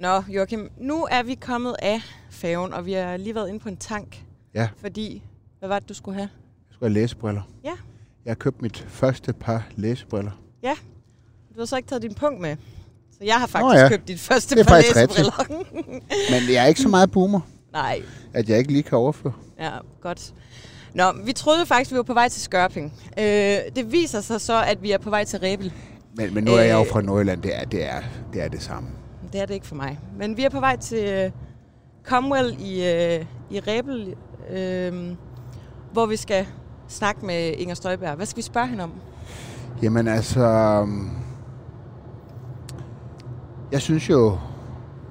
Nå, Joachim, nu er vi kommet af færgen, og vi har lige været inde på en tank. Ja. Fordi, hvad var det, du skulle have? Jeg skulle have læsebriller. Ja. Jeg har købt mit første par læsebriller. Du har så ikke taget din punkt med. Så jeg har faktisk Nå ja. købt dit første Det er par læsebriller. Men jeg er ikke så meget boomer, Nej, at jeg ikke lige kan overføre. ja, godt. Nå, vi troede faktisk, vi var på vej til Skørping. Øh, det viser sig så, at vi er på vej til Rebel. Men, men nu er jeg jo Øh. fra Nordjylland. Det er det, er, det, er det samme. Det er det ikke for mig. Men vi er på vej til øh, Comwell i, øh, i Rebel, øh, hvor vi skal snakke med Inger Støjberg. Hvad skal vi spørge hende om? Jamen altså... Øhm, jeg synes jo,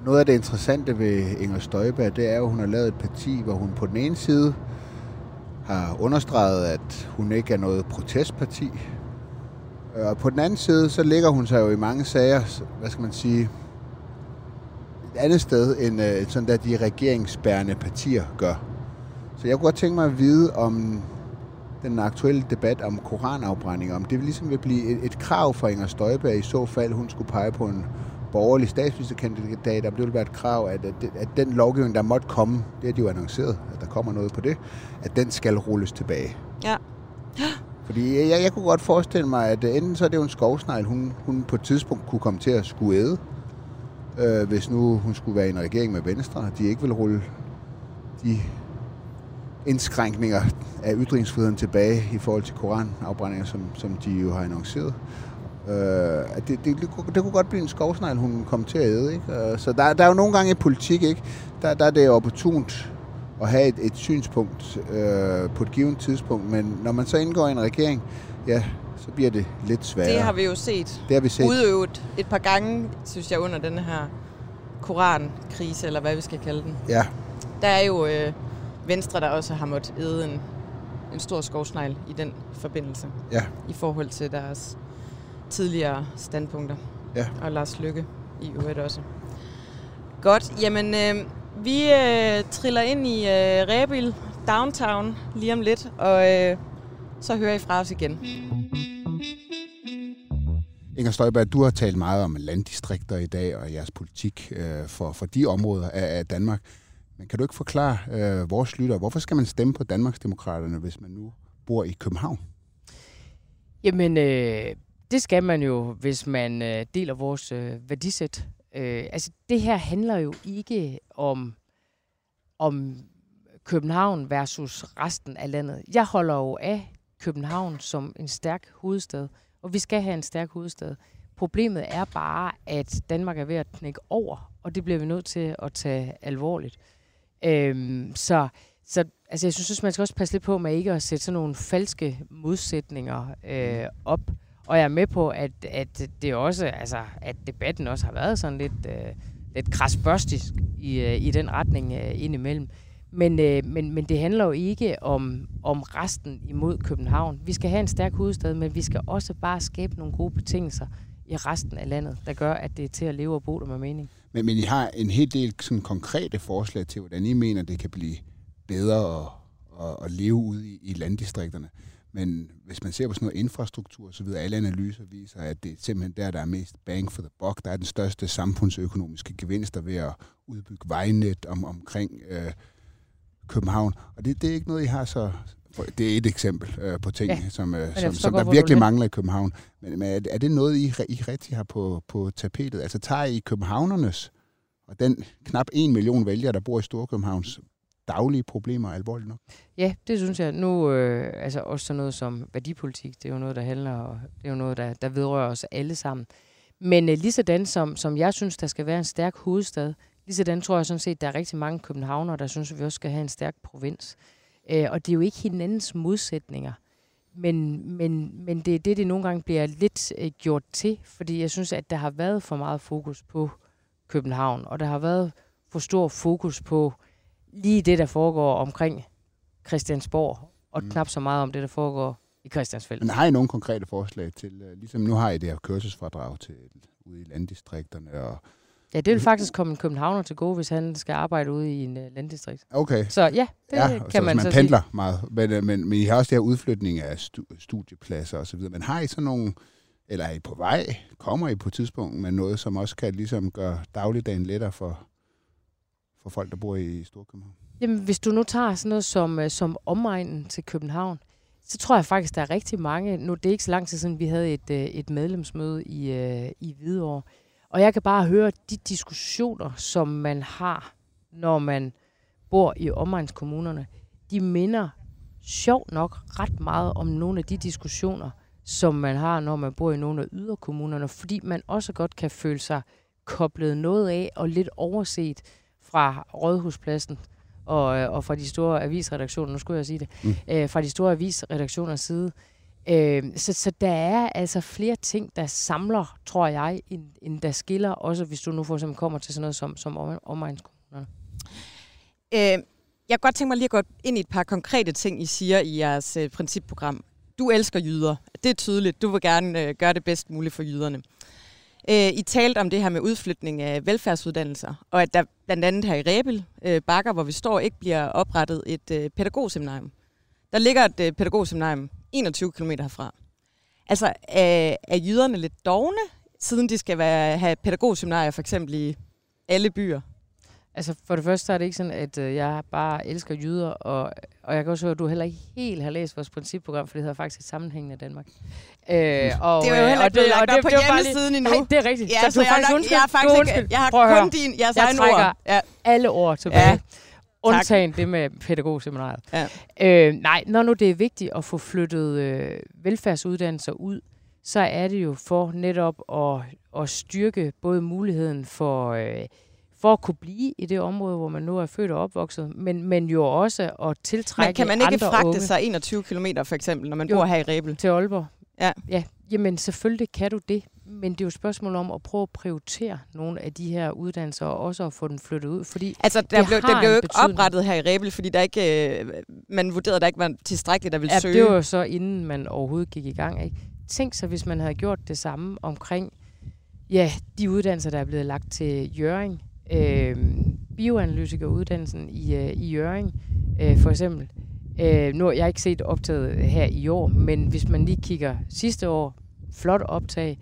noget af det interessante ved Inger Støjberg, det er jo, at hun har lavet et parti, hvor hun på den ene side har understreget, at hun ikke er noget protestparti. Øh, og på den anden side, så ligger hun sig jo i mange sager, hvad skal man sige, et andet sted, end øh, sådan der de regeringsbærende partier gør. Så jeg kunne godt tænke mig at vide, om den aktuelle debat om koranafbrænding, om det ligesom vil blive et, et krav fra Inger Støjberg i så fald, hun skulle pege på en borgerlig statsministerkandidat, om det vil være et krav, at, at, at den lovgivning, der måtte komme, det er de jo annonceret, at der kommer noget på det, at den skal rulles tilbage. Ja. Fordi jeg, jeg kunne godt forestille mig, at øh, enten så er det jo en skovsnegl, hun, hun på et tidspunkt kunne komme til at skulle æde, øh, hvis nu hun skulle være i en regering med Venstre, de ikke vil rulle de indskrænkninger af ytringsfriheden tilbage i forhold til koranafbrændinger, som, som de jo har annonceret. Øh, at det, det, det, kunne, det kunne godt blive en skovsnegl, hun kom til at æde. Ikke? Øh, så der, der er jo nogle gange i politik, ikke? Der, der er det opportunt at have et, et synspunkt øh, på et givet tidspunkt, men når man så indgår i en regering, ja, så bliver det lidt sværere. Det har vi jo set det har vi set. udøvet et par gange, synes jeg, under den her korankrise, eller hvad vi skal kalde den. Ja, Der er jo øh, Venstre, der også har måttet æde en, en stor skovsnegl i den forbindelse, ja, i forhold til deres tidligere standpunkter. ja. Og Lars Lykke i øvrigt også. Godt, jamen øh, vi øh, triller ind i øh, Rebil Downtown lige om lidt, og øh, så hører I fra os igen. Inger Støjberg, du har talt meget om landdistrikter i dag og jeres politik øh, for, for de områder af, af Danmark. Men kan du ikke forklare øh, vores lytter, hvorfor skal man stemme på Danmarksdemokraterne, hvis man nu bor i København? Jamen, øh, det skal man jo, hvis man øh, deler vores øh, værdisæt. Øh, altså, det her handler jo ikke om, om København versus resten af landet. Jeg holder jo af København som en stærk hovedstad, og vi skal have en stærk hovedstad. Problemet er bare, at Danmark er ved at knække over, og det bliver vi nødt til at tage alvorligt. Øhm, så så altså, jeg synes, man skal også passe lidt på med ikke at sætte sådan nogle falske modsætninger øh, op. Og jeg er med på, at, at det også, altså, at debatten også har været sådan lidt, øh, lidt krasbørstisk i, øh, i den retning øh, indimellem. Men, øh, men, men det handler jo ikke om, om resten imod København. Vi skal have en stærk hovedstad, men vi skal også bare skabe nogle gode betingelser i resten af landet, der gør, at det er til at leve og bo der med mening. Men, men I har en hel del sådan konkrete forslag til, hvordan I mener, det kan blive bedre at, at, at leve ude i, i landdistrikterne. Men hvis man ser på sådan noget infrastruktur så videre, alle analyser viser, at det er simpelthen der, der er mest bang for the buck. Der er den største samfundsøkonomiske gevinster ved at udbygge vejnet om, omkring øh, København. Og det, det er ikke noget, I har så... Det er et eksempel øh, på ting, ja, som, øh, som, som der virkelig mangler i København. Men, men er, det noget, I, I rigtig har på, på tapetet? Altså tager I københavnernes og den knap en million vælgere, der bor i Storkøbenhavns daglige problemer alvorligt nok? Ja, det synes jeg. Nu, øh, altså også sådan noget som værdipolitik, det er jo noget, der handler, det er jo noget, der, der vedrører os alle sammen. Men øh, lige sådan som, som jeg synes, der skal være en stærk hovedstad, lige sådan tror jeg sådan set, der er rigtig mange københavnere, der synes, at vi også skal have en stærk provins. Øh, og det er jo ikke hinandens modsætninger. Men, men, men det er det, det nogle gange bliver lidt øh, gjort til, fordi jeg synes, at der har været for meget fokus på København, og der har været for stor fokus på lige det, der foregår omkring Christiansborg, og mm. knap så meget om det, der foregår i Christiansfeld. Men har I nogle konkrete forslag til, uh, ligesom nu har I det her kørselsfradrag til ude i landdistrikterne, og Ja, det vil faktisk komme en københavner til gode, hvis han skal arbejde ude i en uh, landdistrikt. Okay. Så ja, det ja, kan så, man, man så pendler sige. meget. Men, øh, men, men I har også det her udflytning af stu- studiepladser osv. Men har I så nogle, eller er I på vej, kommer I på et tidspunkt med noget, som også kan ligesom gøre dagligdagen lettere for, for folk, der bor i Storkøbenhavn? Jamen, hvis du nu tager sådan noget som, uh, som omegnen til København, så tror jeg faktisk, der er rigtig mange. Nu det er ikke så lang tid siden, vi havde et, et medlemsmøde i, i Hvidovre. Og jeg kan bare høre de diskussioner, som man har, når man bor i omegnskommunerne. De minder sjovt nok ret meget om nogle af de diskussioner, som man har, når man bor i nogle af yderkommunerne, fordi man også godt kan føle sig koblet noget af og lidt overset fra Rådhuspladsen og, øh, og fra de store avisredaktioner, nu skulle jeg sige det, mm. øh, fra de store avisredaktioners side. Øh, så, så der er altså flere ting, der samler, tror jeg, end, end der skiller, også hvis du nu for eksempel kommer til sådan noget som, som om, omegnskommunerne. Øh, jeg kan godt tænke mig lige at gå ind i et par konkrete ting, I siger i jeres øh, principprogram. Du elsker jyder. Det er tydeligt. Du vil gerne øh, gøre det bedst muligt for jyderne. Øh, I talte om det her med udflytning af velfærdsuddannelser, og at der blandt andet her i Rebel øh, Bakker, hvor vi står, ikke bliver oprettet et øh, pædagogseminarium. Der ligger et øh, pædagogseminarium 21 km herfra. Altså, er, er jyderne lidt dogne, siden de skal være, have pædagogseminarier for eksempel i alle byer? Altså for det første er det ikke sådan, at øh, jeg bare elsker jyder, og, og jeg kan også høre, at du heller ikke helt har læst vores principprogram, for det hedder faktisk et sammenhængende Danmark. Øh, og, det er jo heller ikke blevet lagt op på hjemmesiden endnu. Nej, det er rigtigt. Ja, så, så jeg, faktisk undskyld, jeg, har faktisk ikke, jeg har kun din, jeres jeg ord. Ja. alle ord tilbage. Ja. Undtagen det med pædagogseminariet. Ja. Øh, nej, når nu det er vigtigt at få flyttet øh, velfærdsuddannelser ud, så er det jo for netop at, at styrke både muligheden for... Øh, for at kunne blive i det område, hvor man nu er født og opvokset, men, men jo også at tiltrække Men kan man ikke fragte unge. sig 21 km for eksempel, når man jo, bor her i Rebel? Til Aalborg. Ja. ja. Jamen selvfølgelig kan du det, men det er jo et spørgsmål om at prøve at prioritere nogle af de her uddannelser, og også at få den flyttet ud, fordi Altså, der blev, det blev jo ikke betydning. oprettet her i Rebel, fordi der ikke, øh, man vurderede, at der ikke var tilstrækkeligt, der ville ja, søge. det var jo så, inden man overhovedet gik i gang. Ikke? Tænk så, hvis man havde gjort det samme omkring ja, de uddannelser, der er blevet lagt til Jøring, øh, bioanalytikeruddannelsen i, øh, i Jøring, øh, for eksempel. Øh, nu jeg har ikke set optaget her i år, men hvis man lige kigger sidste år, flot optag,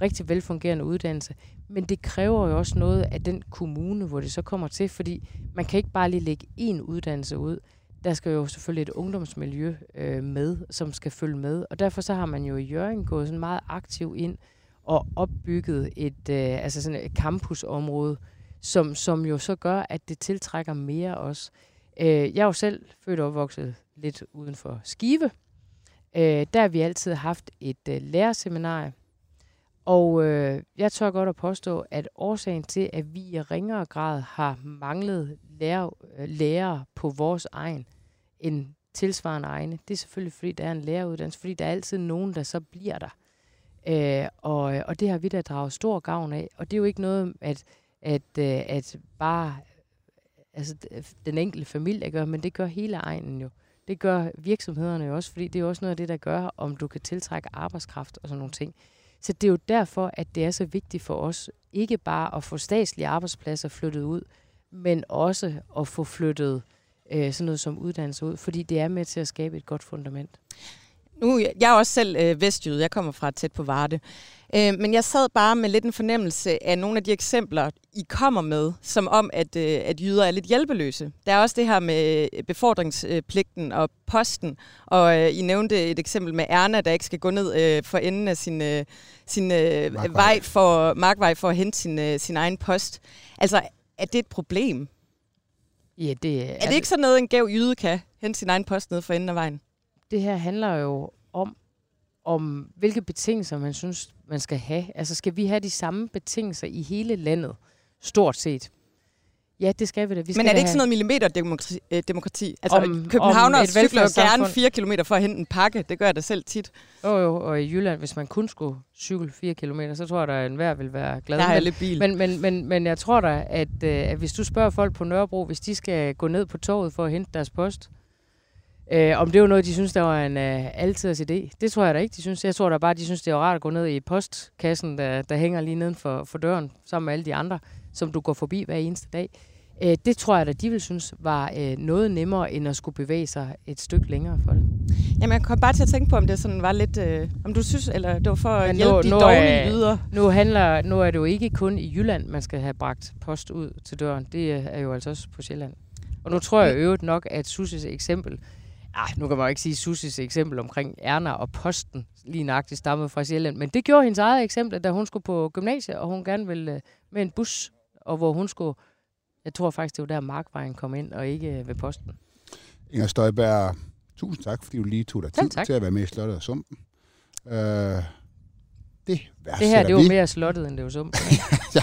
rigtig velfungerende uddannelse, men det kræver jo også noget af den kommune, hvor det så kommer til, fordi man kan ikke bare lige lægge én uddannelse ud. Der skal jo selvfølgelig et ungdomsmiljø øh, med, som skal følge med, og derfor så har man jo i Jørgen gået sådan meget aktiv ind og opbygget et, øh, altså sådan et campusområde, som, som jo så gør, at det tiltrækker mere også. Øh, jeg er jo selv født og opvokset lidt uden for Skive. Øh, der har vi altid haft et øh, lærerseminarie, og øh, jeg tør godt at påstå, at årsagen til, at vi i ringere grad har manglet lærer, øh, lærere på vores egen end tilsvarende egne, det er selvfølgelig, fordi der er en læreruddannelse, fordi der er altid nogen, der så bliver der. Øh, og, og det har vi da draget stor gavn af. Og det er jo ikke noget, at at, øh, at bare altså, øh, den enkelte familie gør, men det gør hele egnen jo. Det gør virksomhederne jo også, fordi det er også noget af det, der gør, om du kan tiltrække arbejdskraft og sådan nogle ting. Så det er jo derfor, at det er så vigtigt for os, ikke bare at få statslige arbejdspladser flyttet ud, men også at få flyttet øh, sådan noget som uddannelse ud, fordi det er med til at skabe et godt fundament. Nu, jeg er også selv øh, vestjyde, jeg kommer fra tæt på Varde. Øh, men jeg sad bare med lidt en fornemmelse af nogle af de eksempler, I kommer med, som om, at, øh, at jyder er lidt hjælpeløse. Der er også det her med befordringspligten og posten, og øh, I nævnte et eksempel med Erna, der ikke skal gå ned øh, for enden af sin, øh, sin øh, vej for, markvej for at hente sin, øh, sin egen post. Altså, er det et problem? Ja, det er... Er det ikke sådan noget, en gav jyde kan hente sin egen post ned for enden af vejen? Det her handler jo om, om hvilke betingelser man synes, man skal have. Altså skal vi have de samme betingelser i hele landet, stort set? Ja, det skal vi da. Vi skal Men er det ikke sådan noget millimeterdemokrati? Øh, demokrati? Altså, om, Københavner cykler jo gerne 4 km for at hente en pakke. Det gør jeg da selv tit. Jo, jo, og i Jylland, hvis man kun skulle cykle 4 km, så tror jeg, at enhver vil være glad. Der har lidt bil. Men, men, men, men jeg tror da, at, øh, at hvis du spørger folk på Nørrebro, hvis de skal gå ned på toget for at hente deres post, Øh, om det var noget, de synes, der var en øh, altiders idé. Det tror jeg da ikke, de synes. Jeg tror da bare, de synes, det er rart at gå ned i postkassen, der, der hænger lige neden for, for døren, sammen med alle de andre, som du går forbi hver eneste dag. Øh, det tror jeg da, de vil synes var øh, noget nemmere, end at skulle bevæge sig et stykke længere for det. Jamen, jeg kom bare til at tænke på, om det sådan var lidt... Øh, om du synes, eller det var for at hjælpe nu, de nu dårlige er, yder. Nu, handler, nu er det jo ikke kun i Jylland, man skal have bragt post ud til døren. Det er jo altså også på Sjælland. Og nu tror jeg øvrigt nok, at Suses eksempel Ah, nu kan man jo ikke sige Susis eksempel omkring Erna og posten lige nøjagtigt stammede fra Sjælland, men det gjorde hendes eget eksempel, da hun skulle på gymnasiet, og hun gerne ville øh, med en bus, og hvor hun skulle, jeg tror faktisk, det var der Markvejen kom ind, og ikke øh, ved posten. Inger Støjberg, tusind tak, fordi du lige tog dig tid til at være med i Slottet og Sumpen. Uh, det, det her, det var mere slottet, end det var sumpen. ja,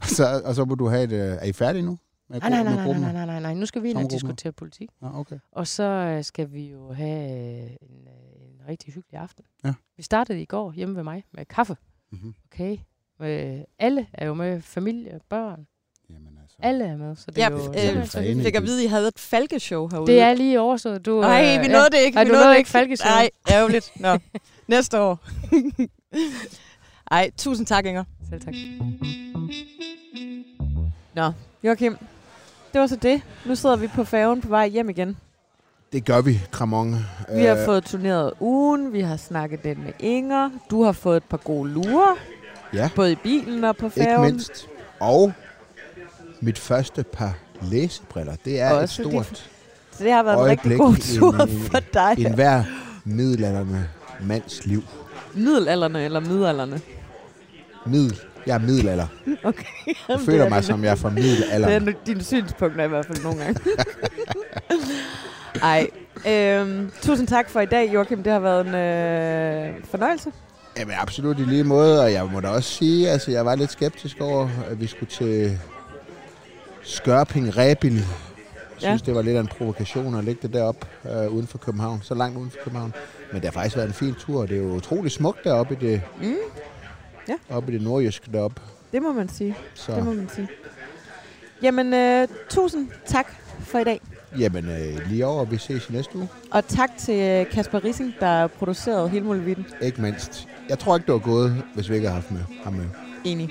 og, så, og så må du have et... Er I færdige nu? Nej, nej, nej, nej, nej, nej, nej, nej. Nu skal vi ind og diskutere politik. Ja, okay. Og så øh, skal vi jo have øh, en, øh, en rigtig hyggelig aften. Ja. Vi startede i går hjemme ved mig med kaffe. Mm-hmm. Okay. Øh, alle er jo med, familie, børn. Jamen altså. Alle er med, så det ja, er jo... Øh, så vi fik at vide, at I havde et falkeshow herude. Det er lige overstået. Du, Nej, vi nåede det ikke. Nej, vi du nåede, nåede ikke falkeshow. Nej, ærgerligt. Nå, næste år. Ej, tusind tak, Inger. Selv tak. Nå, Joachim, det var så det. Nu sidder vi på færgen på vej hjem igen. Det gør vi, Kramon. Vi har uh, fået turneret ugen, vi har snakket lidt med Inger. Du har fået et par gode lurer. Ja. Både i bilen og på færgen. Ikke mindst. Og mit første par læsebriller. Det er Også et stort dit, Så det har været en rigtig god tur en, for dig. En hver middelalderne mands liv. Middelalderne eller middelalderne? Middel. Jeg er middelalder. Okay. Jeg føler mig, som jeg er fra middelalder. Det er dine synspunkter i hvert fald nogle gange. Ej. Øhm, tusind tak for i dag, Joachim. Det har været en øh, fornøjelse. Jamen absolut i lige måde, og jeg må da også sige, altså jeg var lidt skeptisk over, at vi skulle til Skørping Rebil. Jeg synes, ja. det var lidt af en provokation at lægge det derop øh, uden for København, så langt uden for København. Men det har faktisk været en fin tur, det er jo utrolig smukt deroppe i det mm. Ja. Oppe i det nordjyske deroppe. Det må man sige. Så. Det må man sige. Jamen, øh, tusind tak for i dag. Jamen, øh, lige over. Vi ses i næste uge. Og tak til øh, Kasper Rissing, der producerede hele muligheden. Ikke mindst. Jeg tror ikke, det var gået, hvis vi ikke har haft med ham med. Enig.